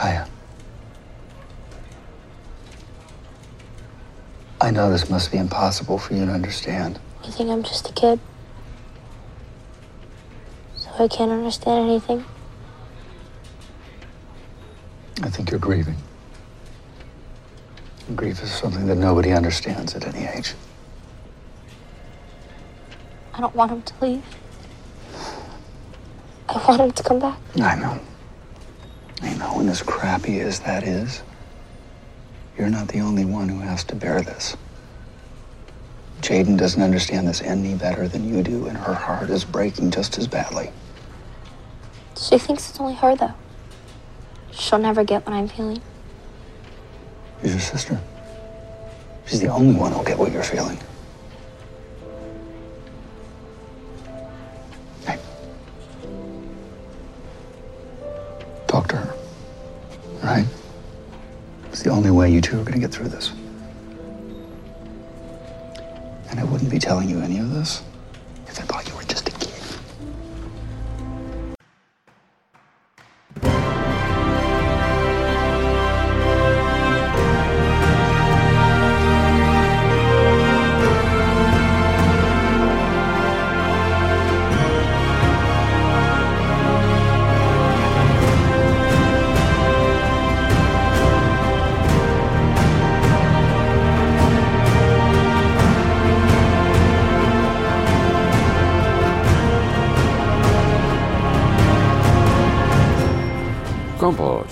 Kaya. I know this must be impossible for you to understand. You think I'm just a kid? So I can't understand anything? I think you're grieving. And grief is something that nobody understands at any age. I don't want him to leave. I want him to come back. I know. I know, and as crappy as that is, you're not the only one who has to bear this. Jaden doesn't understand this any better than you do, and her heart is breaking just as badly. She thinks it's only her, though. She'll never get what I'm feeling. She's your sister. She's the only one who'll get what you're feeling. You two are going to get through this. And I wouldn't be telling you any of this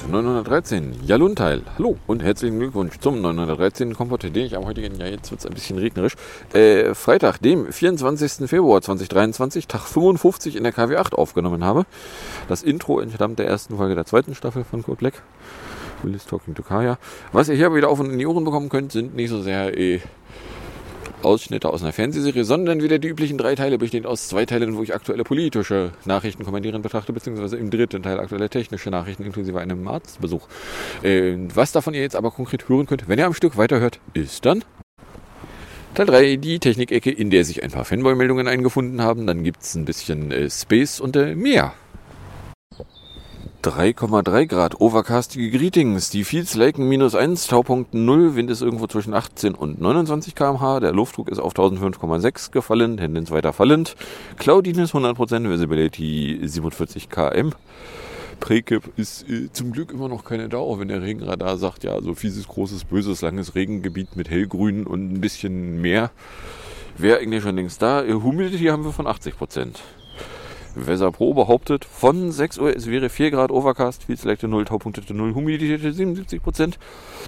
Kompott 913, Jalunteil. Hallo und herzlichen Glückwunsch zum 913. Kompott, den ich am heutigen Jahr, jetzt wird es ein bisschen regnerisch, äh, Freitag, dem 24. Februar 2023, Tag 55 in der KW8 aufgenommen habe. Das Intro entstammt der ersten Folge der zweiten Staffel von Code Black. Will is Talking to Kaya. Was ihr hier wieder auf und in die Ohren bekommen könnt, sind nicht so sehr äh, Ausschnitte aus einer Fernsehserie, sondern wieder die üblichen drei Teile, bestehend aus zwei Teilen, wo ich aktuelle politische Nachrichten kommentieren betrachte, beziehungsweise im dritten Teil aktuelle technische Nachrichten inklusive einem Arztbesuch. Äh, was davon ihr jetzt aber konkret hören könnt, wenn ihr am Stück weiterhört, ist dann Teil 3, die Technikecke, in der sich ein paar Fanboy-Meldungen eingefunden haben. Dann gibt es ein bisschen äh, Space und äh, mehr. 3,3 Grad, overcastige Greetings, die Fields Laken minus 1, Taupunkt 0, Wind ist irgendwo zwischen 18 und 29 km/h, der Luftdruck ist auf 1005,6 gefallen, Tendenz weiter fallend, Cloudiness 100%, Visibility 47 km. Prekip ist äh, zum Glück immer noch keine Dauer, wenn der Regenradar sagt, ja, so fieses, großes, böses, langes Regengebiet mit hellgrün und ein bisschen mehr. Wäre eigentlich schon längst da. Humidity haben wir von 80 Prozent. Weather Pro behauptet, von 6 Uhr es wäre 4 Grad Overcast, Field Selecte 0, Taupunkte 0, Humidity 77 Prozent,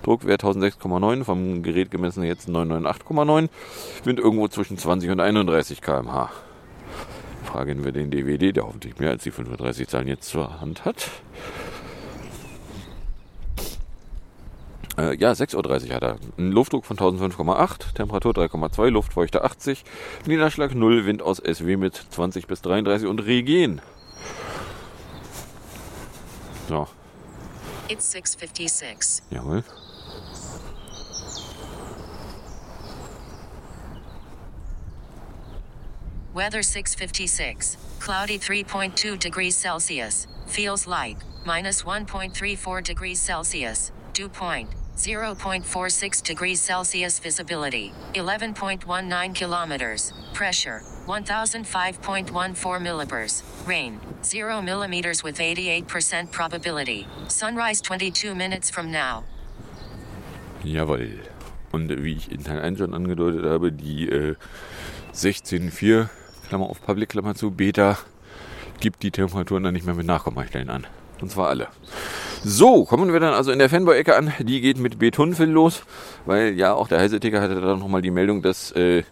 Druckwert 1006,9, vom Gerät gemessen jetzt 998,9, Wind irgendwo zwischen 20 und 31 km/h. Fragen wir den DVD, der hoffentlich mehr als die 35 Zahlen jetzt zur Hand hat. Äh, ja, 6.30 Uhr hat er. Ein Luftdruck von 1005,8, Temperatur 3,2, Luftfeuchte 80, Niederschlag 0, Wind aus SW mit 20 bis 33 und Regen. So, It's 656. jawohl. Weather 656. Cloudy 3.2 degrees Celsius. Feels like minus 1.34 degrees Celsius. Dew point 0.46 degrees Celsius. Visibility 11.19 kilometers. Pressure 1005.14 millibars. Rain 0 millimeters with 88% probability. Sunrise 22 minutes from now. Jawohl. Und wie ich in Teil 1 schon angedeutet habe, die äh, 16.4, Klammer auf Public, Klammer zu, Beta, gibt die Temperaturen dann nicht mehr mit Nachkommastellen an. Und zwar alle. So, kommen wir dann also in der Fanboy-Ecke an. Die geht mit Betonfill los, weil ja auch der heiße Ticker hatte dann nochmal die Meldung, dass äh,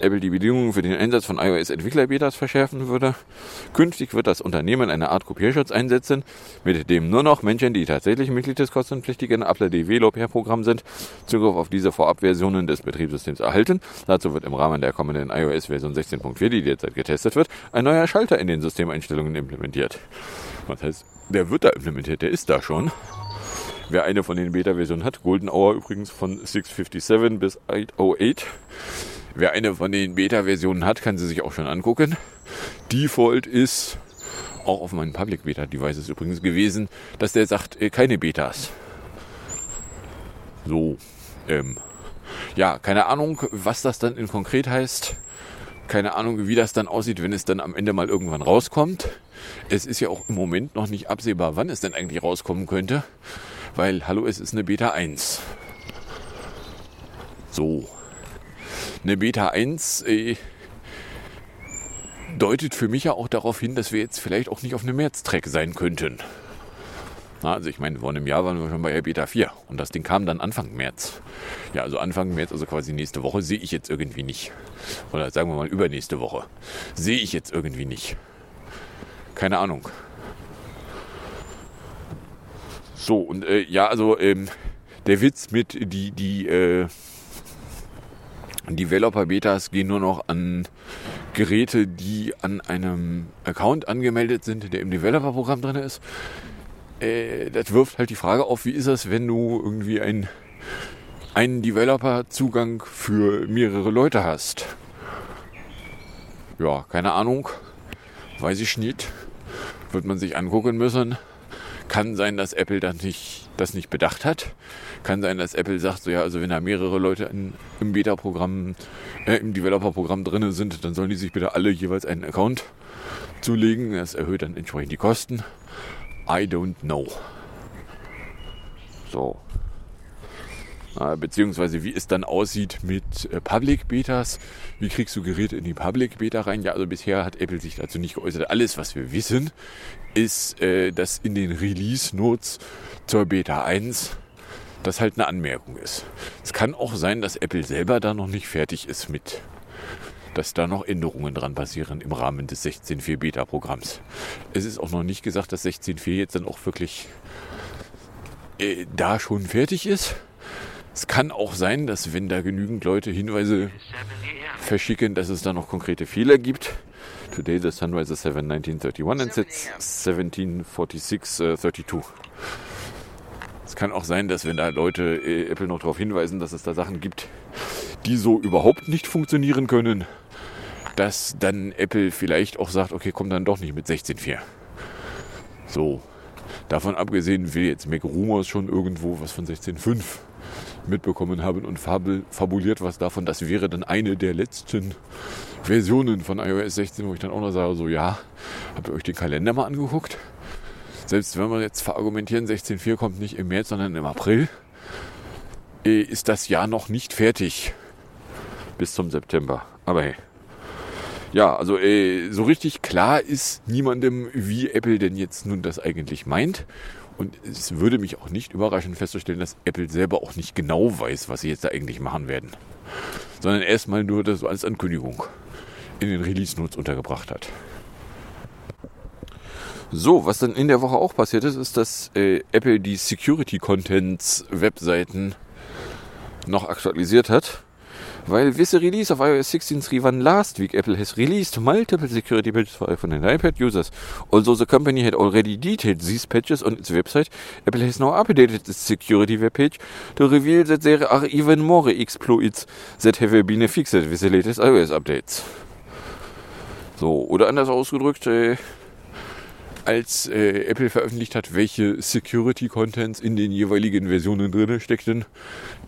Apple die Bedingungen für den Einsatz von iOS-Entwickler-Betas verschärfen würde. Künftig wird das Unternehmen eine Art Kopierschutz einsetzen, mit dem nur noch Menschen, die tatsächlich Mitglied des kostenpflichtigen Apple Developer-Programm sind, Zugriff auf diese Vorabversionen des Betriebssystems erhalten. Dazu wird im Rahmen der kommenden iOS-Version 16.4, die derzeit getestet wird, ein neuer Schalter in den Systemeinstellungen implementiert. Was heißt, der wird da implementiert, der ist da schon. Wer eine von den Beta-Versionen hat, Golden Hour übrigens von 657 bis 808. Wer eine von den Beta-Versionen hat, kann sie sich auch schon angucken. Default ist auch auf meinen Public Beta Devices übrigens gewesen, dass der sagt, äh, keine Betas. So, ähm, ja, keine Ahnung, was das dann in konkret heißt. Keine Ahnung, wie das dann aussieht, wenn es dann am Ende mal irgendwann rauskommt. Es ist ja auch im Moment noch nicht absehbar, wann es denn eigentlich rauskommen könnte. Weil, hallo, es ist eine Beta 1. So. Eine Beta 1 äh, deutet für mich ja auch darauf hin, dass wir jetzt vielleicht auch nicht auf einem März-Track sein könnten. Na, also ich meine, vor einem Jahr waren wir schon bei Beta 4 und das Ding kam dann Anfang März. Ja, also Anfang März, also quasi nächste Woche, sehe ich jetzt irgendwie nicht. Oder sagen wir mal übernächste Woche. Sehe ich jetzt irgendwie nicht. Keine Ahnung. So, und äh, ja, also ähm, der Witz mit die, die äh, Developer-Betas gehen nur noch an Geräte, die an einem Account angemeldet sind, der im Developer-Programm drin ist. Äh, das wirft halt die Frage auf, wie ist das, wenn du irgendwie ein, einen Developer-Zugang für mehrere Leute hast? Ja, keine Ahnung. Weiß ich nicht. Wird man sich angucken müssen. Kann sein, dass Apple das nicht, das nicht bedacht hat. Kann sein, dass Apple sagt, so ja, also wenn da mehrere Leute in, im Beta-Programm, äh, im Developer-Programm drin sind, dann sollen die sich bitte alle jeweils einen Account zulegen. Das erhöht dann entsprechend die Kosten. I don't know. So. Äh, beziehungsweise wie es dann aussieht mit äh, Public Betas. Wie kriegst du Geräte in die Public Beta rein? Ja, also bisher hat Apple sich dazu nicht geäußert. Alles, was wir wissen, ist, äh, dass in den Release Notes zur Beta 1 das halt eine Anmerkung ist. Es kann auch sein, dass Apple selber da noch nicht fertig ist mit, dass da noch Änderungen dran passieren im Rahmen des 16.4 Beta-Programms. Es ist auch noch nicht gesagt, dass 16.4 jetzt dann auch wirklich äh, da schon fertig ist. Es kann auch sein, dass wenn da genügend Leute Hinweise verschicken, dass es da noch konkrete Fehler gibt. Today the sunrise is 7 1931 and sets 1746 uh, 32. Es kann auch sein, dass wenn da Leute äh, Apple noch darauf hinweisen, dass es da Sachen gibt, die so überhaupt nicht funktionieren können, dass dann Apple vielleicht auch sagt, okay, komm dann doch nicht mit 16.4. So, davon abgesehen will jetzt Mac Rumors schon irgendwo was von 16.5 mitbekommen haben und fabuliert was davon. Das wäre dann eine der letzten Versionen von iOS 16, wo ich dann auch noch sage, so ja, habt ihr euch den Kalender mal angeguckt? Selbst wenn wir jetzt verargumentieren, 16.4 kommt nicht im März, sondern im April, äh, ist das Jahr noch nicht fertig bis zum September. Aber hey. Ja, also äh, so richtig klar ist niemandem, wie Apple denn jetzt nun das eigentlich meint. Und es würde mich auch nicht überraschen festzustellen, dass Apple selber auch nicht genau weiß, was sie jetzt da eigentlich machen werden. Sondern erstmal nur das als Ankündigung in den Release Notes untergebracht hat. So, was dann in der Woche auch passiert ist, ist, dass äh, Apple die Security Contents Webseiten noch aktualisiert hat. While with the release of iOS 16.3.1 last week, Apple has released multiple security patches for iPhone and iPad users. Although the company had already detailed these patches on its website, Apple has now updated its security webpage to reveal that there are even more exploits that have been fixed with the latest iOS updates. So, oder anders ausgedrückt, äh, als äh, Apple veröffentlicht hat, welche Security-Contents in den jeweiligen Versionen drin steckten,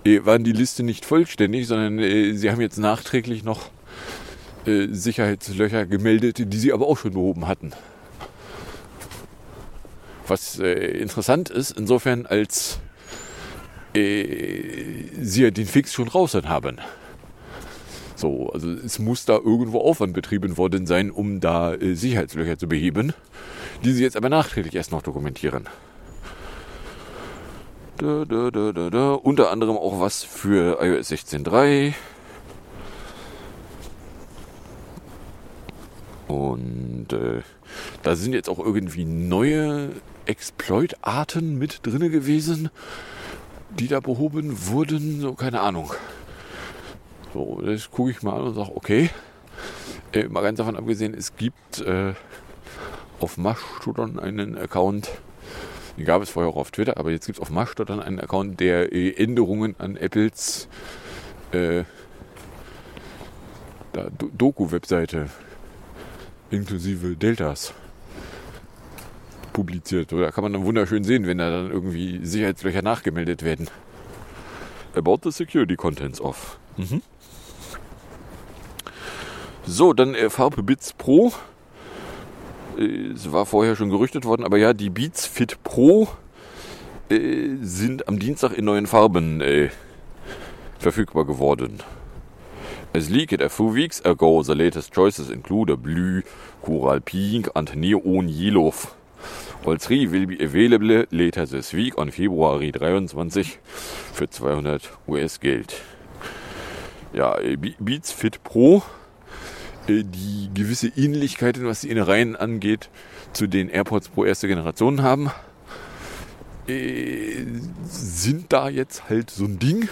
äh, waren die Liste nicht vollständig, sondern äh, sie haben jetzt nachträglich noch äh, Sicherheitslöcher gemeldet, die sie aber auch schon behoben hatten. Was äh, interessant ist, insofern als äh, sie ja den Fix schon raus haben. So, also es muss da irgendwo Aufwand betrieben worden sein, um da äh, Sicherheitslöcher zu beheben die sie jetzt aber nachträglich erst noch dokumentieren. Da, da, da. Unter anderem auch was für iOS 16.3. Und äh, da sind jetzt auch irgendwie neue Exploit-Arten mit drin gewesen, die da behoben wurden. So, keine Ahnung. So, das gucke ich mal und sage, okay. Äh, mal ganz davon abgesehen, es gibt äh, auf Mastodon einen Account, den gab es vorher auch auf Twitter, aber jetzt gibt es auf Mastodon einen Account, der äh, Änderungen an Apples äh, Doku-Webseite inklusive Deltas publiziert. Oder kann man dann wunderschön sehen, wenn da dann irgendwie Sicherheitslöcher nachgemeldet werden. About the security contents of. Mhm. So, dann äh, Farbe Bits Pro. Äh, es war vorher schon gerüchtet worden, aber ja, die Beats Fit Pro äh, sind am Dienstag in neuen Farben äh, verfügbar geworden. As leaked a few weeks ago, the latest choices include blue, coral pink and neon yellow. All three will be available later this week on February 23 für 200 US Geld. Ja, äh, Beats Fit Pro, die gewisse Ähnlichkeiten, was die Innereien angeht, zu den AirPods Pro erste Generation haben, äh, sind da jetzt halt so ein Ding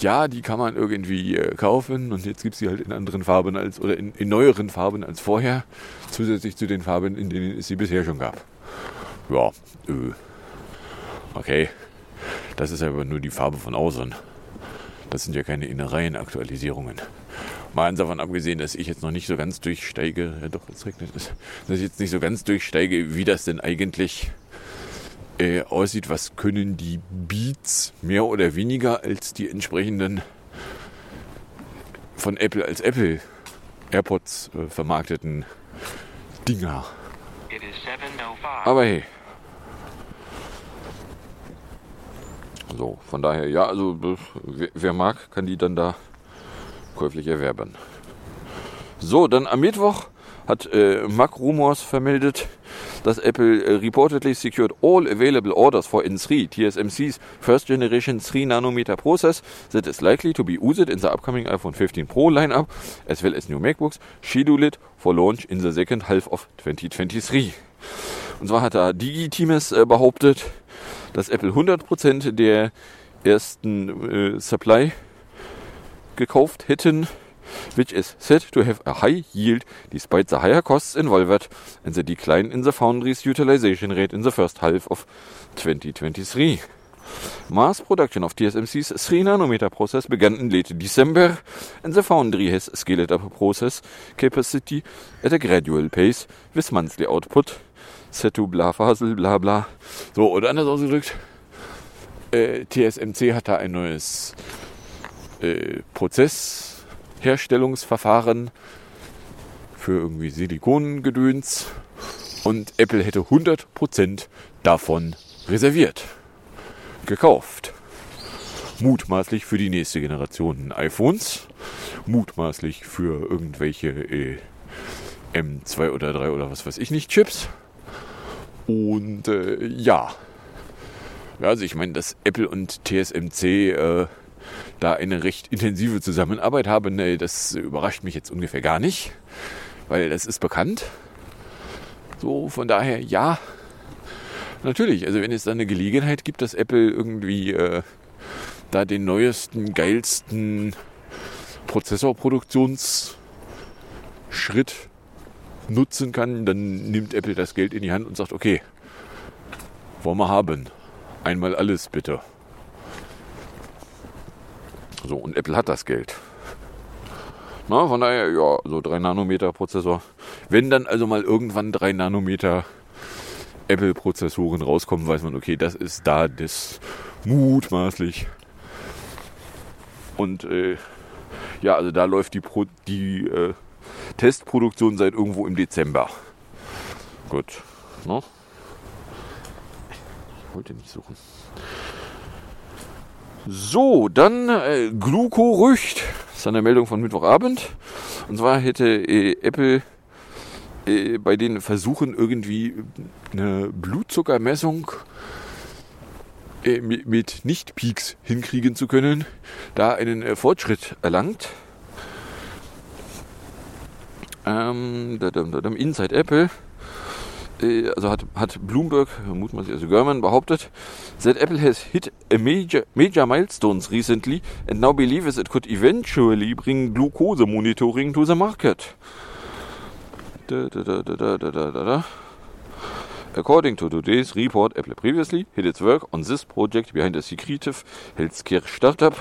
ja, die kann man irgendwie äh, kaufen und jetzt gibt es sie halt in anderen Farben als oder in, in, neueren Farben als vorher, zusätzlich zu den Farben, in denen es sie bisher schon gab. Ja, äh, okay. Das ist aber nur die Farbe von außen. Das sind ja keine Innereien-Aktualisierungen. Mal davon abgesehen, dass ich jetzt noch nicht so ganz durchsteige, ja doch, es regnet es, dass ich jetzt nicht so ganz durchsteige, wie das denn eigentlich äh, aussieht, was können die Beats mehr oder weniger als die entsprechenden von Apple als Apple AirPods äh, vermarkteten Dinger. Oh Aber hey. So, von daher, ja, also wer, wer mag, kann die dann da käuflich erwerben. So, dann am Mittwoch hat äh, Mac Rumors vermeldet, dass Apple uh, reportedly secured all available orders for N3, TSMC's first generation 3 nanometer process that is likely to be used in the upcoming iPhone 15 Pro lineup, as well as new MacBooks, scheduled for launch in the second half of 2023. Und zwar hat da Digitimes äh, behauptet, dass Apple 100% der ersten äh, Supply gekauft hätten which is said to have a high yield despite the higher costs involved and the decline in the foundry's utilization rate in the first half of 2023. Mass production of TSMC's 3 nanometer process began in late December, and the foundry has scaled up process capacity at a gradual pace with monthly output set to bla fasel bla bla. So, oder anders ausgedrückt, äh, TSMC hat da ein neues äh, Prozess Herstellungsverfahren für irgendwie Silikongedöns und Apple hätte 100% davon reserviert, gekauft. Mutmaßlich für die nächste Generation iPhones, mutmaßlich für irgendwelche äh, M2 oder 3 oder was weiß ich nicht Chips. Und äh, ja, also ich meine, dass Apple und TSMC äh, da eine recht intensive Zusammenarbeit habe, nee, das überrascht mich jetzt ungefähr gar nicht, weil das ist bekannt. So, von daher, ja, natürlich, also wenn es da eine Gelegenheit gibt, dass Apple irgendwie äh, da den neuesten, geilsten Prozessorproduktionsschritt nutzen kann, dann nimmt Apple das Geld in die Hand und sagt, okay, wollen wir haben. Einmal alles bitte. So, und Apple hat das Geld. Na, von daher, ja, so 3 Nanometer Prozessor. Wenn dann also mal irgendwann 3 Nanometer Apple-Prozessoren rauskommen, weiß man, okay, das ist da das mutmaßlich. Und äh, ja, also da läuft die, Pro die äh, Testproduktion seit irgendwo im Dezember. Gut. Ne? Wollte nicht suchen. So, dann äh, Gluko-Rücht. Das ist eine Meldung von Mittwochabend. Und zwar hätte äh, Apple äh, bei den Versuchen irgendwie eine Blutzuckermessung äh, mit, Nicht-Peaks hinkriegen zu können, da einen äh, Fortschritt erlangt. Ähm, Inside Apple also hat, hat Bloomberg, mutmaßlich also German, behauptet, that Apple has hit a major, major milestones recently and now believes it could eventually bring glucose monitoring to the market. Da, da, da. According to today's report, Apple previously hit its work on this project behind a secretive healthcare startup.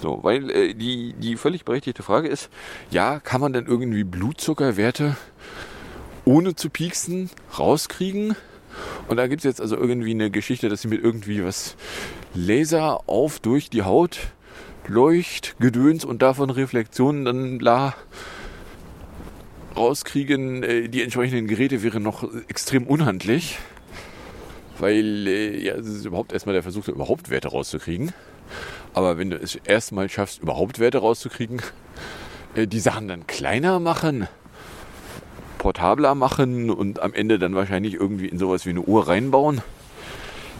So, weil äh, die, die völlig berechtigte Frage ist, ja, kann man denn irgendwie Blutzuckerwerte ohne zu pieksen rauskriegen. Und da gibt es jetzt also irgendwie eine Geschichte, dass sie mit irgendwie was Laser auf durch die Haut leucht, Gedöns und davon Reflexionen dann la rauskriegen. Äh, die entsprechenden Geräte wären noch extrem unhandlich, weil äh, ja, es ist überhaupt erstmal der Versuch, überhaupt Werte rauszukriegen. Aber wenn du es erstmal schaffst, überhaupt Werte rauszukriegen, äh, die Sachen dann kleiner machen, portabler machen und am Ende dann wahrscheinlich irgendwie in sowas wie eine Uhr reinbauen,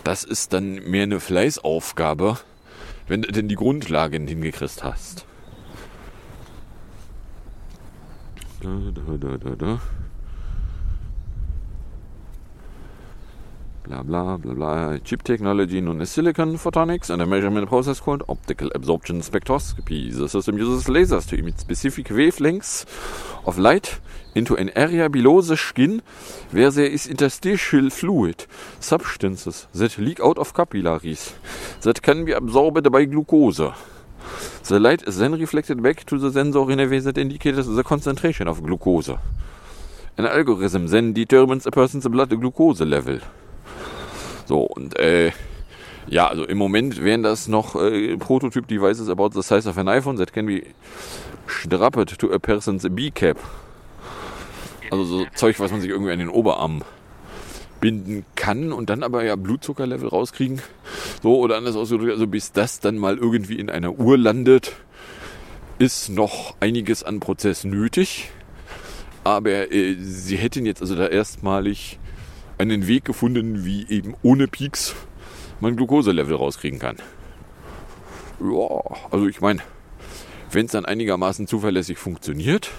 das ist dann mehr eine Fleißaufgabe, wenn du denn die Grundlagen hingekriegt hast. Da, da, da, da, da. Blah blah blah blah chip technology known as silicon photonics and a measurement process called optical absorption spectroscopy. The system uses lasers to emit specific wavelengths of light into an area below the skin where there is interstitial fluid, substances that leak out of capillaries that can be absorbed by glucose. The light is then reflected back to the sensor in a way that indicates the concentration of glucose. An algorithm then determines a person's blood glucose level. So, und äh, ja, also im Moment wären das noch äh, Prototyp-Devices about the size of an iPhone that can be strapped to a person's B-Cap. Also so Zeug, was man sich irgendwie an den Oberarm binden kann und dann aber ja Blutzuckerlevel rauskriegen. So oder anders ausgedrückt, also bis das dann mal irgendwie in einer Uhr landet, ist noch einiges an Prozess nötig. Aber äh, sie hätten jetzt also da erstmalig einen Weg gefunden, wie eben ohne Peaks man Glukoselevel rauskriegen kann. Ja, also ich meine, wenn es dann einigermaßen zuverlässig funktioniert,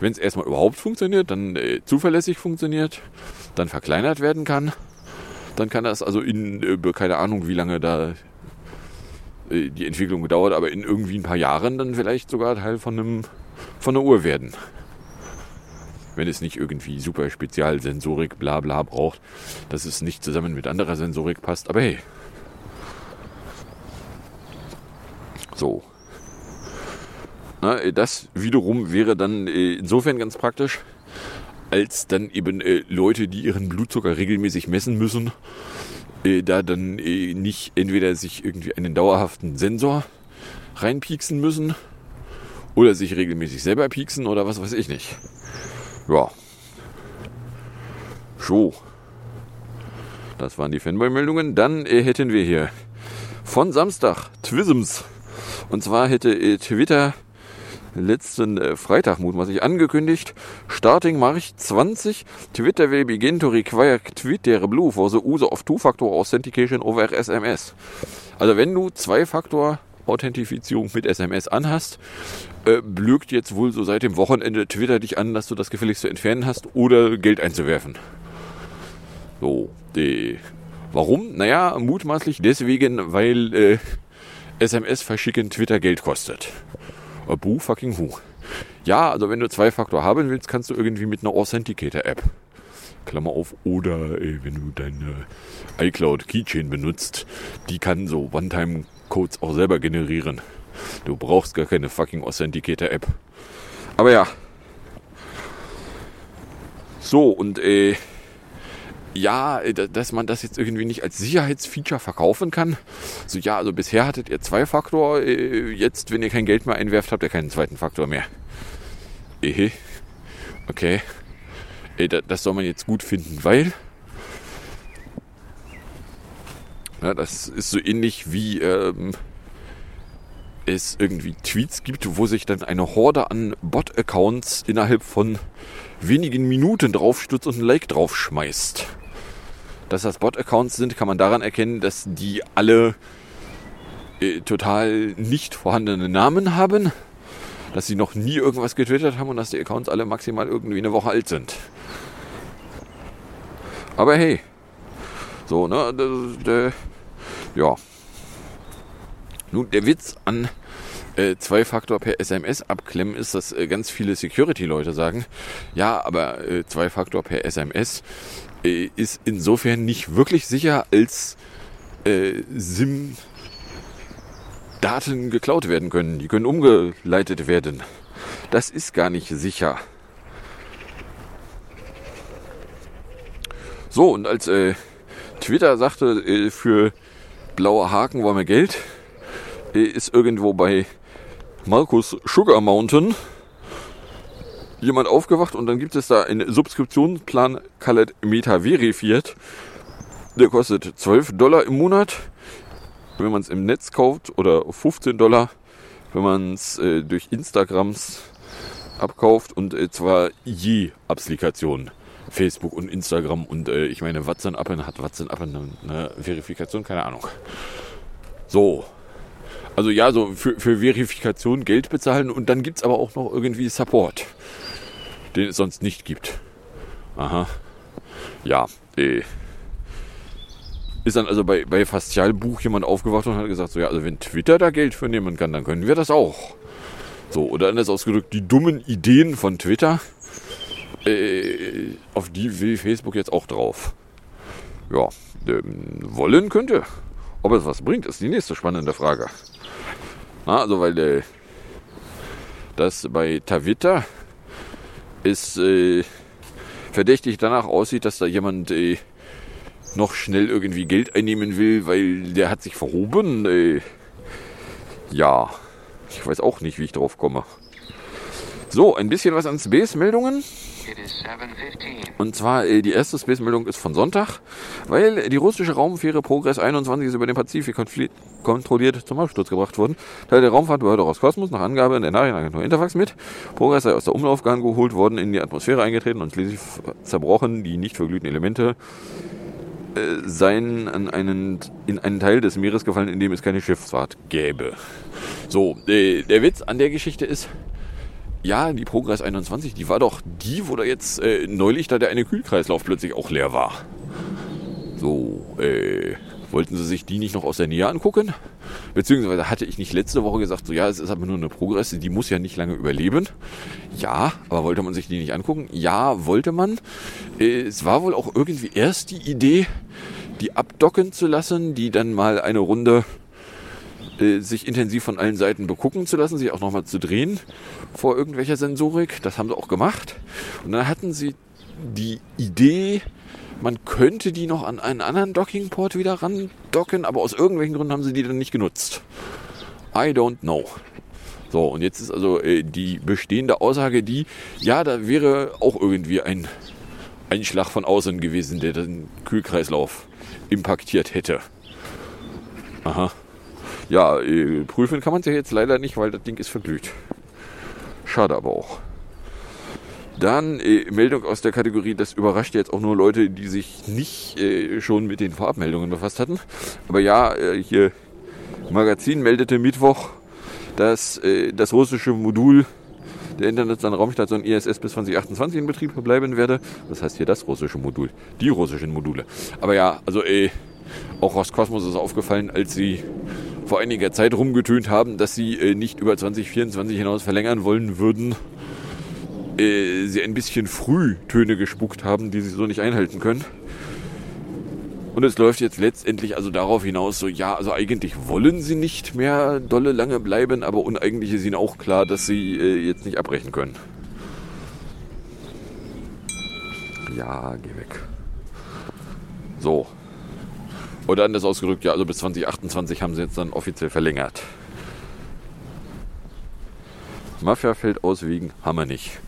wenn es erstmal überhaupt funktioniert, dann äh, zuverlässig funktioniert, dann verkleinert werden kann, dann kann das also in, äh, keine Ahnung, wie lange da äh, die Entwicklung gedauert, aber in irgendwie ein paar Jahren dann vielleicht sogar Teil von einem von einer Uhr werden wenn es nicht irgendwie super Spezialsensorik bla bla braucht, dass es nicht zusammen mit anderer Sensorik passt. Aber hey. So. Na, das wiederum wäre dann äh, insofern ganz praktisch, als dann eben äh, Leute, die ihren Blutzucker regelmäßig messen müssen, äh, da dann nicht entweder sich irgendwie einen dauerhaften Sensor reinpieksen müssen oder sich regelmäßig selber pieksen oder was weiß ich nicht. Ja. So. Das waren die Fanboy-Meldungen. Dann äh, hätten wir hier von Samstag Twisms. Und zwar hätte äh, Twitter letzten äh, Freitag mutmaßlich angekündigt, starting March 20, Twitter will begin to require Twitter Blue for the use of two-factor authentication over SMS. Also wenn du Zwei-Faktor Authentifizierung mit SMS anhast, äh, blökt jetzt wohl so seit dem Wochenende Twitter dich an, dass du das gefälligst zu entfernen hast oder Geld einzuwerfen. So, die, warum? Naja, mutmaßlich deswegen, weil äh, SMS verschicken Twitter Geld kostet. A boo fucking who. Ja, also wenn du zwei Faktor haben willst, kannst du irgendwie mit einer Authenticator-App. Klammer auf, oder äh, wenn du deine iCloud Keychain benutzt, die kann so One-Time Codes auch selber generieren. Du brauchst gar keine fucking Authenticator-App. Aber ja. So, und äh, ja, äh, dass man das jetzt irgendwie nicht als Sicherheitsfeature verkaufen kann. So, ja, also bisher hattet ihr zwei Faktor, äh, jetzt, wenn ihr kein Geld mehr einwerft, habt ihr keinen zweiten Faktor mehr. Ehe. Okay. Äh, das soll man jetzt gut finden, weil Ja, das ist so ähnlich wie ähm, es irgendwie Tweets gibt, wo sich dann eine Horde an Bot-Accounts innerhalb von wenigen Minuten draufstürzt und ein Like draufschmeißt. Dass das Bot-Accounts sind, kann man daran erkennen, dass die alle äh, total nicht vorhandene Namen haben, dass sie noch nie irgendwas getwittert haben und dass die Accounts alle maximal irgendwie eine Woche alt sind. Aber hey, so, ne, ja. Nun, der Witz an äh, Zwei-Faktor per SMS abklemmen ist, dass äh, ganz viele Security-Leute sagen, ja, aber äh, Zwei-Faktor per SMS äh, ist insofern nicht wirklich sicher, als äh, SIM Daten geklaut werden können. Die können umgeleitet werden. Das ist gar nicht sicher. So, und als äh, Twitter sagte, äh, für blaue Haken wollen wir Geld, ist irgendwo bei Markus Sugar Mountain jemand aufgewacht und dann gibt es da einen Subskriptionsplan Khaled Meta verifiert. Der kostet 12 Dollar im Monat, wenn man es im Netz kauft, oder 15 Dollar, wenn man es äh, durch Instagrams abkauft und äh, zwar je Applikation. Facebook und Instagram und äh, ich meine, Watson Appen hat Watson Appen eine, eine Verifikation, keine Ahnung. So. Also ja, so für, für Verifikation Geld bezahlen und dann gibt es aber auch noch irgendwie Support, den es sonst nicht gibt. Aha. Ja, äh. Ist dann also bei, bei Fastialbuch jemand aufgewacht und hat gesagt, so ja, also wenn Twitter da Geld für nehmen kann, dann können wir das auch. So, oder anders ausgedrückt, die dummen Ideen von Twitter, äh, auf die will Facebook jetzt auch drauf. Ja, ähm, wollen könnte. Ob es was bringt, ist die nächste spannende Frage. Na, also, weil äh, das bei Twitter ist äh, verdächtig danach aussieht, dass da jemand äh, noch schnell irgendwie Geld einnehmen will, weil der hat sich verhoben. Äh, ja, ich weiß auch nicht, wie ich drauf komme. So, ein bisschen was an Space-Meldungen. Und zwar äh, die erste Space-Meldung ist von Sonntag, weil die russische Raumfähre Progress 21 ist über den Pazifik kontrolliert zum Absturz gebracht worden. Teil der Raumfahrtbehörde Roskosmos nach Angabe in der Nachrichtenagentur Interfax mit. Progress sei aus der Umlaufbahn geholt worden, in die Atmosphäre eingetreten und schließlich zerbrochen. Die nicht verglühten Elemente äh, seien an einen, in einen Teil des Meeres gefallen, in dem es keine Schiffsfahrt gäbe. So, äh, der Witz an der Geschichte ist, ja, die Progress 21, die war doch die, wo da jetzt äh, neulich da der eine Kühlkreislauf plötzlich auch leer war. So, äh, wollten sie sich die nicht noch aus der Nähe angucken? Beziehungsweise hatte ich nicht letzte Woche gesagt, so ja, es ist aber nur eine Progress, die muss ja nicht lange überleben. Ja, aber wollte man sich die nicht angucken? Ja, wollte man. Äh, es war wohl auch irgendwie erst die Idee, die abdocken zu lassen, die dann mal eine Runde äh, sich intensiv von allen Seiten begucken zu lassen, sich auch nochmal zu drehen vor irgendwelcher Sensorik. Das haben sie auch gemacht. Und dann hatten sie die Idee, man könnte die noch an einen anderen Dockingport wieder randocken, aber aus irgendwelchen Gründen haben sie die dann nicht genutzt. I don't know. So, und jetzt ist also äh, die bestehende Aussage die, ja, da wäre auch irgendwie ein Einschlag von außen gewesen, der den Kühlkreislauf impactiert hätte. Aha. Ja, äh, prüfen kann man es ja jetzt leider nicht, weil das Ding ist verglüht. Schade aber auch. Dann äh, Meldung aus der Kategorie, das überrascht jetzt auch nur Leute, die sich nicht äh, schon mit den Farbmeldungen befasst hatten. Aber ja, äh, hier Magazin meldete Mittwoch, dass äh, das russische Modul der internationalen Raumstation ISS bis 2028 in Betrieb bleiben werde. Das heißt hier das russische Modul, die russischen Module. Aber ja, also äh, auch Roskosmos ist aufgefallen, als sie vor einiger Zeit rumgetönt haben, dass sie äh, nicht über 2024 hinaus verlängern wollen würden, äh, sie ein bisschen früh Töne gespuckt haben, die sie so nicht einhalten können. Und es läuft jetzt letztendlich also darauf hinaus, so ja, also eigentlich wollen sie nicht mehr dolle lange bleiben, aber uneigentlich ist ihnen auch klar, dass sie äh, jetzt nicht abbrechen können. Ja, geh weg. So, oder anders ausgedrückt, ja, also bis 2028 haben sie jetzt dann offiziell verlängert. Mafia fällt aus wegen Hammer nicht.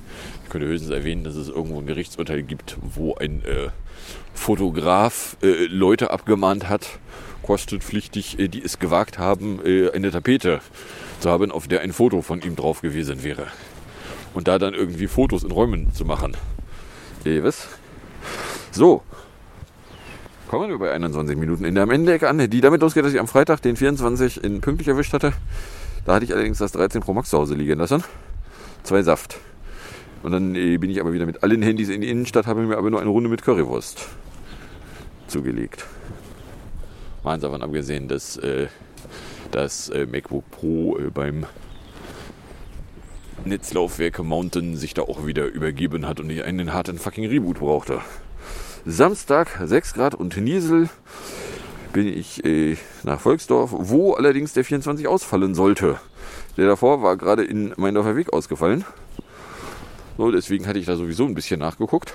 Ich könnte höchstens erwähnen, dass es irgendwo ein Gerichtsurteil gibt, wo ein äh, Fotograf äh, Leute abgemahnt hat, kostenpflichtig, äh, die es gewagt haben, äh, eine Tapete zu haben, auf der ein Foto von ihm drauf gewesen wäre. Und da dann irgendwie Fotos in Räumen zu machen. Äh, was? So, Kommen wir bei 21 Minuten in der am Ende an, die damit losgeht, dass ich am Freitag den 24 in pünktlich erwischt hatte. Da hatte ich allerdings das 13 Pro Max zu Hause liegen lassen. Zwei Saft. Und dann äh, bin ich aber wieder mit allen Handys in die Innenstadt, habe mir aber nur eine Runde mit Currywurst zugelegt. Mal davon abgesehen, dass äh, das äh, MacBook Pro äh, beim Netzlaufwerke Mountain sich da auch wieder übergeben hat und ich einen harten fucking Reboot brauchte. Samstag 6 Grad und Niesel bin ich äh, nach Volksdorf, wo allerdings der 24 ausfallen sollte. Der davor war gerade in Meindorfer Weg ausgefallen. So, deswegen hatte ich da sowieso ein bisschen nachgeguckt.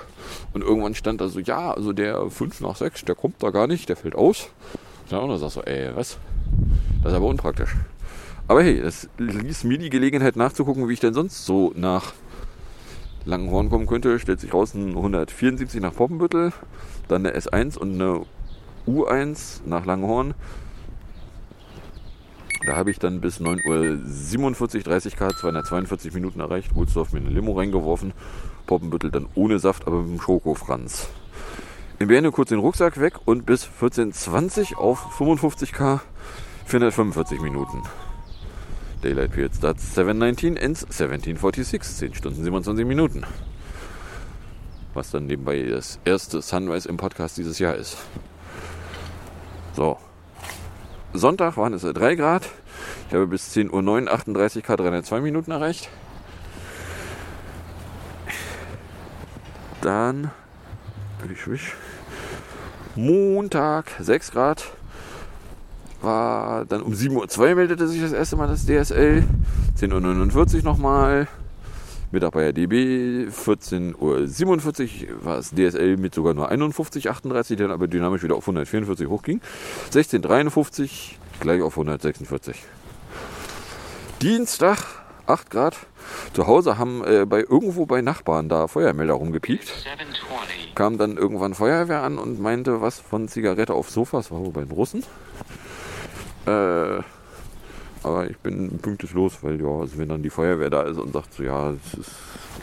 Und irgendwann stand da so, ja, also der 5 nach 6, der kommt da gar nicht, der fällt aus. Und dann sagst so, ey, was? Das ist aber unpraktisch. Aber hey, es ließ mir die Gelegenheit nachzugucken, wie ich denn sonst so nach Langenhorn kommen könnte. Stellt sich raus ein 174 nach Poppenbüttel, dann eine S1 und eine U1 nach Langenhorn. Da habe ich dann bis 9.47 Uhr 30 K 242 Minuten erreicht. Ohlsdorf mir eine Limo reingeworfen. Poppenbüttel dann ohne Saft, aber mit dem Schokofranz. In Berne kurz den Rucksack weg und bis 14.20 auf 55 K 445 Minuten. Daylight Period starts 7.19 ends 17.46, 10 Stunden 27 Minuten. Was dann nebenbei das erste Sunrise im Podcast dieses Jahr ist. So. Sonntag waren es 3 Grad. Ich habe bis 10.09 Uhr 38 K 302 Minuten erreicht. Dann Montag 6 Grad war dann um 7.02 Uhr meldete sich das erste Mal das DSL. 10.49 Uhr nochmal. Mittag bei der DB. 14.47 Uhr war es DSL mit sogar nur 51,38, dann aber dynamisch wieder auf 144 hochging. 16.53 Uhr gleich auf 146. Dienstag 8 Grad. Zu Hause haben äh, bei irgendwo bei Nachbarn da Feuermelder rumgepiekt. Kam dann irgendwann Feuerwehr an und meinte was von Zigarette auf Sofas, war wohl bei den Russen. Äh, aber ich bin pünktlich los, weil ja, also wenn dann die Feuerwehr da ist und sagt so, ja, es ist,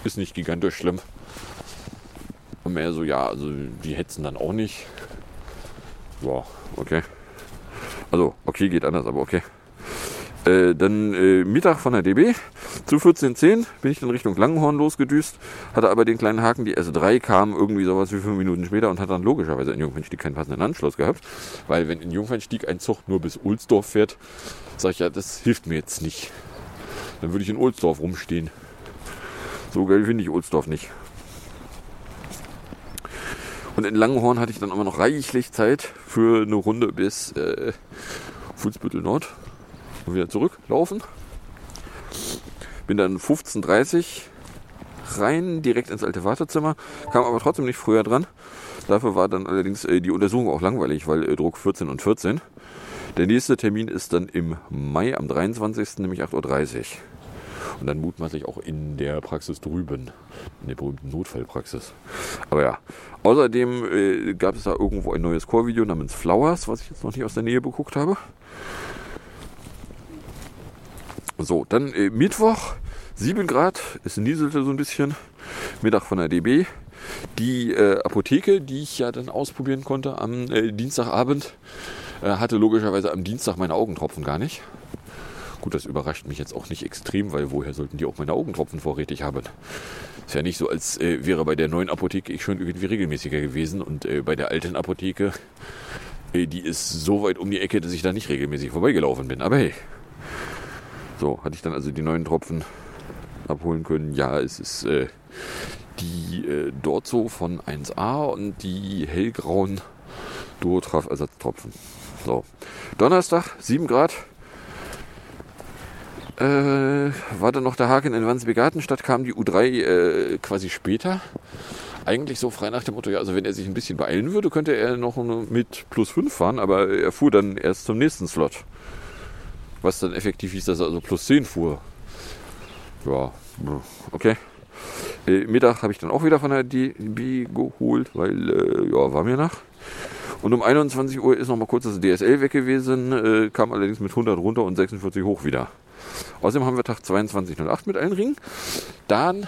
ist nicht gigantisch schlimm. Und mehr so, ja, also die hetzen dann auch nicht. Ja, okay. Also, okay, geht anders, aber okay. Äh, dann äh, Mittag von der DB zu 14.10 bin ich dann Richtung Langenhorn losgedüst, hatte aber den kleinen Haken, die S3 kam irgendwie sowas wie fünf Minuten später und hat dann logischerweise in Jungfernstieg keinen passenden Anschluss gehabt, weil wenn in Jungfernstieg ein Zug nur bis Ohlsdorf fährt, sage ich ja, das hilft mir jetzt nicht. Dann würde ich in Ohlsdorf rumstehen. So geil finde ich Ohlsdorf nicht. Und in Langenhorn hatte ich dann immer noch reichlich Zeit für eine Runde bis äh, Fußbüttel Nord und wieder zurücklaufen. Bin dann 15.30 rein, direkt ins alte Wartezimmer, kam aber trotzdem nicht früher dran. Dafür war dann allerdings äh, die Untersuchung auch langweilig, weil äh, Druck 14 und 14. Der nächste Termin ist dann im Mai am 23. nämlich 8.30 Uhr. Und dann mutmaßlich auch in der Praxis drüben, in der berühmten Notfallpraxis. Aber ja, außerdem äh, gab es da irgendwo ein neues Chorvideo namens Flowers, was ich jetzt noch nicht aus der Nähe beguckt habe. So, dann äh, Mittwoch, 7 Grad, es nieselte so ein bisschen. Mittag von der DB. Die äh, Apotheke, die ich ja dann ausprobieren konnte am äh, Dienstagabend, äh, hatte logischerweise am Dienstag meine Augentropfen gar nicht. Gut, das überrascht mich jetzt auch nicht extrem, weil woher sollten die auch meine Augentropfen vorrätig haben? Ist ja nicht so, als äh, wäre bei der neuen Apotheke ich schon irgendwie regelmäßiger gewesen und äh, bei der alten Apotheke, äh, die ist so weit um die Ecke, dass ich da nicht regelmäßig vorbeigelaufen bin. Aber hey, so, hatte ich dann also die neuen Tropfen abholen können. Ja, es ist äh, die äh, Dorzo von 1A und die hellgrauen Duotraf-Ersatztropfen. So, Donnerstag, 7 Grad. Äh, war dann noch der Haken in Wandsbek-Gartenstadt, kam die U3 äh, quasi später. Eigentlich so frei nach dem Motto, ja, also wenn er sich ein bisschen beeilen würde, könnte er noch mit plus 5 fahren, aber er fuhr dann erst zum nächsten Slot. Was dann effektiv hieß, dass er also plus 10 fuhr. Ja, okay. Äh, Mittag habe ich dann auch wieder von der DB geholt, weil, äh, ja, war mir nach. Und um 21 Uhr ist noch mal kurz das DSL weg gewesen, äh, kam allerdings mit 100 runter und 46 hoch wieder. Außerdem haben wir Tag 22.08 mit allen Ringen. Dann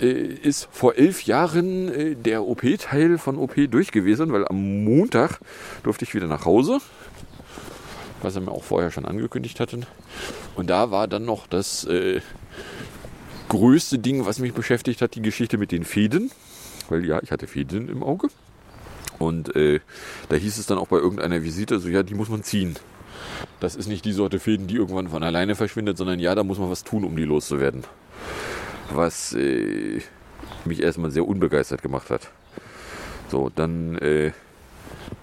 äh, ist vor elf Jahren äh, der OP-Teil von OP durch gewesen, weil am Montag durfte ich wieder nach Hause was er mir auch vorher schon angekündigt hatten. Und da war dann noch das äh, größte Ding, was mich beschäftigt hat, die Geschichte mit den Fäden. Weil ja, ich hatte Fäden im Auge. Und äh, da hieß es dann auch bei irgendeiner Visite, so ja, die muss man ziehen. Das ist nicht die Sorte Fäden, die irgendwann von alleine verschwindet, sondern ja, da muss man was tun, um die loszuwerden. Was äh, mich erstmal sehr unbegeistert gemacht hat. So, dann äh,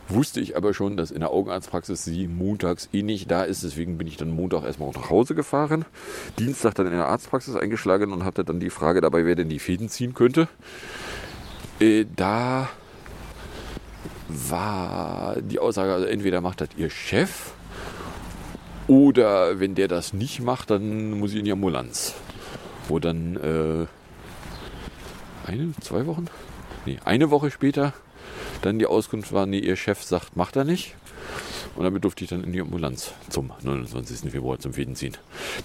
Wusste ich aber schon, dass in der Augenarztpraxis sie montags eh nicht da ist. Deswegen bin ich dann Montag erstmal nach Hause gefahren. Dienstag dann in der Arztpraxis eingeschlagen und hatte dann die Frage dabei, wer denn die Fäden ziehen könnte. Äh, da war die Aussage, also entweder macht das ihr Chef oder wenn der das nicht macht, dann muss ich in die Ambulanz. Wo dann äh, eine, zwei Wochen? Nee, eine Woche später dann die Auskunft war, nee, ihr Chef sagt, macht er nicht. Und damit durfte ich dann in die Ambulanz zum 29. Februar zum Fädenziehen.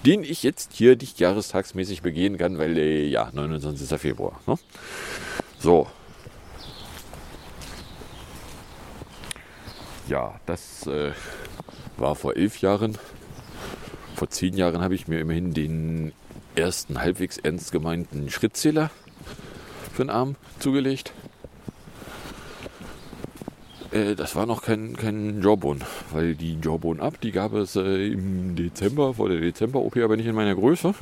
Den ich jetzt hier nicht jahrestagsmäßig begehen kann, weil, äh, ja, 29. Februar. Ne? So. Ja, das äh, war vor elf Jahren. Vor zehn Jahren habe ich mir immerhin den ersten halbwegs ernst gemeinten Schrittzähler für den Arm zugelegt. Äh, das war noch kein, kein Jawbone, weil die Jawbone ab, die gab es äh, im Dezember, vor der Dezember-OP, aber nicht in meiner Größe.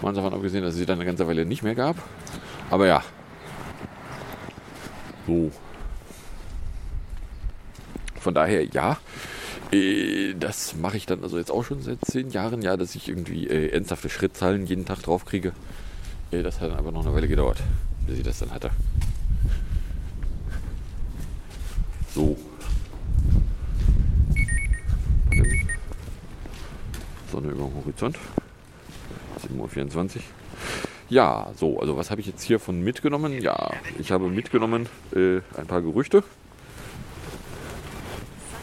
Man davon abgesehen, dass es sie dann eine ganze Weile nicht mehr gab. Aber ja. So. Von daher, ja. Äh, das mache ich dann also jetzt auch schon seit zehn Jahren, ja, dass ich irgendwie äh, ernsthafte Schrittzahlen jeden Tag drauf kriege. Das hat dann aber noch eine Weile gedauert, bis ich das dann hatte. So. Sonne über dem Horizont. 7.24 Uhr. Ja, so, also was habe ich jetzt hiervon mitgenommen? Ja, ich habe mitgenommen äh, ein paar Gerüchte.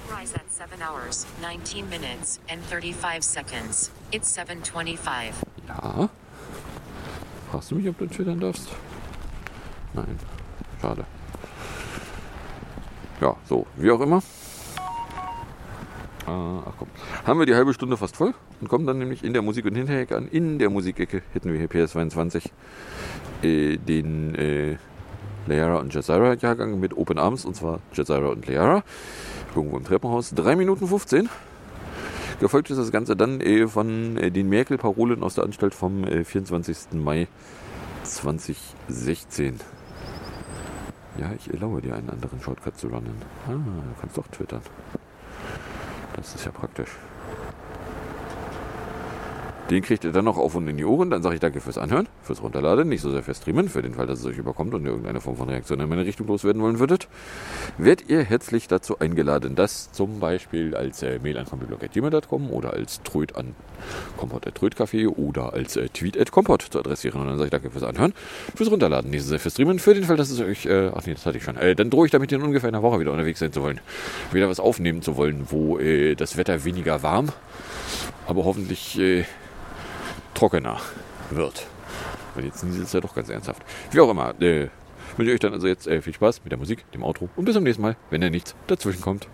Sunrise at 7 hours, 19 minutes, and 35 seconds. It's 7.25. Ja. Fragst du mich, ob du twittern darfst? Nein. Schade. Ja, so, wie auch immer. Äh, ach komm. Haben wir die halbe Stunde fast voll und kommen dann nämlich in der Musik- und Hinterecke an. In der Musikecke hätten wir hier PS22 äh, den äh, Leara und Jazira Jahrgang mit Open Arms und zwar Jazira und Leara. Irgendwo im Treppenhaus. 3 Minuten 15. Gefolgt ist das Ganze dann äh, von äh, den Merkel-Parolen aus der Anstalt vom äh, 24. Mai 2016. Ja, ich erlaube dir einen anderen Shortcut zu runnen. Ah, du kannst doch twittern. Das ist ja praktisch. Den kriegt ihr dann noch auf und in die Ohren. Dann sage ich danke fürs Anhören, fürs Runterladen, nicht so sehr fürs Streamen, für den Fall, dass es euch überkommt und ihr irgendeine Form von Reaktion in meine Richtung loswerden wollen würdet. Werdet ihr herzlich dazu eingeladen, das zum Beispiel als äh, Mail an computerblog.gmail.com oder als Tröd an kompott.trödcafé oder als äh, Tweet at kompott zu adressieren. Und dann sage ich danke fürs Anhören, fürs Runterladen, nicht so sehr fürs Streamen, für den Fall, dass es euch, äh, ach nee, das hatte ich schon. Äh, dann drohe ich damit in ungefähr einer Woche wieder unterwegs sein zu wollen. Wieder was aufnehmen zu wollen, wo äh, das Wetter weniger warm, aber hoffentlich äh, trockener wird. Weil jetzt ist es ja doch ganz ernsthaft. Wie auch immer, äh, wünsche ich euch dann also jetzt äh, viel Spaß mit der Musik, dem Outro und bis zum nächsten Mal, wenn da nichts dazwischen kommt.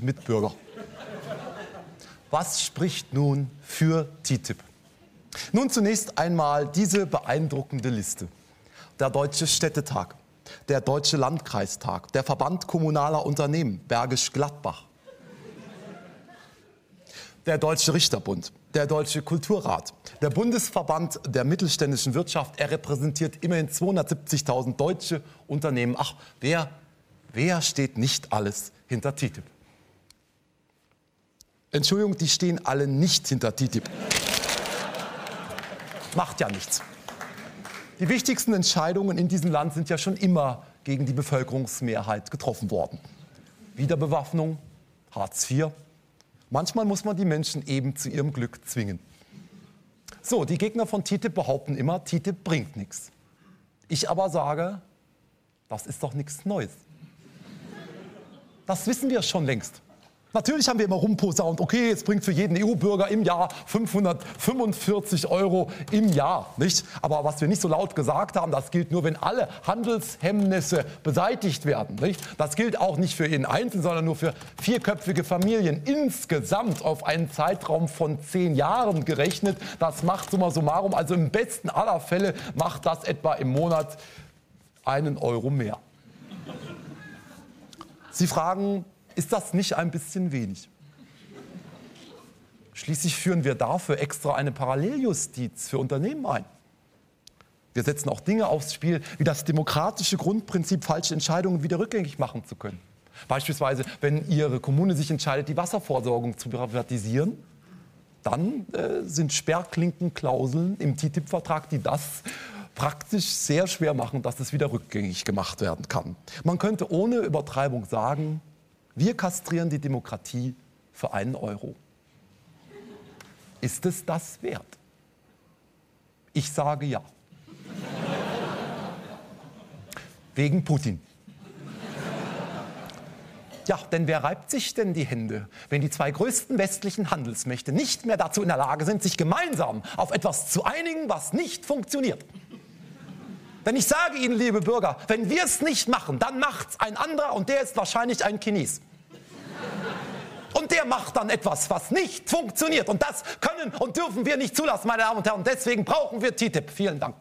Und Mitbürger, was spricht nun für TTIP? Nun zunächst einmal diese beeindruckende Liste. Der Deutsche Städtetag, der Deutsche Landkreistag, der Verband kommunaler Unternehmen Bergisch Gladbach, der Deutsche Richterbund, der Deutsche Kulturrat, der Bundesverband der mittelständischen Wirtschaft. Er repräsentiert immerhin 270.000 deutsche Unternehmen. Ach, wer, wer steht nicht alles hinter TTIP? Entschuldigung, die stehen alle nicht hinter TTIP. Macht ja nichts. Die wichtigsten Entscheidungen in diesem Land sind ja schon immer gegen die Bevölkerungsmehrheit getroffen worden. Wiederbewaffnung, Hartz IV. Manchmal muss man die Menschen eben zu ihrem Glück zwingen. So, die Gegner von TTIP behaupten immer, TTIP bringt nichts. Ich aber sage, das ist doch nichts Neues. Das wissen wir schon längst. Natürlich haben wir immer rumposaunt, okay, es bringt für jeden EU-Bürger im Jahr 545 Euro im Jahr, nicht? Aber was wir nicht so laut gesagt haben, das gilt nur, wenn alle Handelshemmnisse beseitigt werden, nicht? Das gilt auch nicht für jeden Einzelnen, sondern nur für vierköpfige Familien insgesamt auf einen Zeitraum von zehn Jahren gerechnet. Das macht summa summarum, also im besten aller Fälle macht das etwa im Monat einen Euro mehr. Sie fragen, ist das nicht ein bisschen wenig? Schließlich führen wir dafür extra eine Paralleljustiz für Unternehmen ein. Wir setzen auch Dinge aufs Spiel, wie das demokratische Grundprinzip, falsche Entscheidungen wieder rückgängig machen zu können. Beispielsweise, wenn Ihre Kommune sich entscheidet, die Wasserversorgung zu privatisieren, dann äh, sind Sperrklinkenklauseln im TTIP-Vertrag, die das praktisch sehr schwer machen, dass es wieder rückgängig gemacht werden kann. Man könnte ohne Übertreibung sagen, wir kastrieren die Demokratie für einen Euro. Ist es das wert? Ich sage ja. Wegen Putin. Ja, denn wer reibt sich denn die Hände, wenn die zwei größten westlichen Handelsmächte nicht mehr dazu in der Lage sind, sich gemeinsam auf etwas zu einigen, was nicht funktioniert? Denn ich sage Ihnen, liebe Bürger, wenn wir es nicht machen, dann macht's ein anderer und der ist wahrscheinlich ein Chines. Und der macht dann etwas, was nicht funktioniert. Und das können und dürfen wir nicht zulassen, meine Damen und Herren. Deswegen brauchen wir TTIP. Vielen Dank.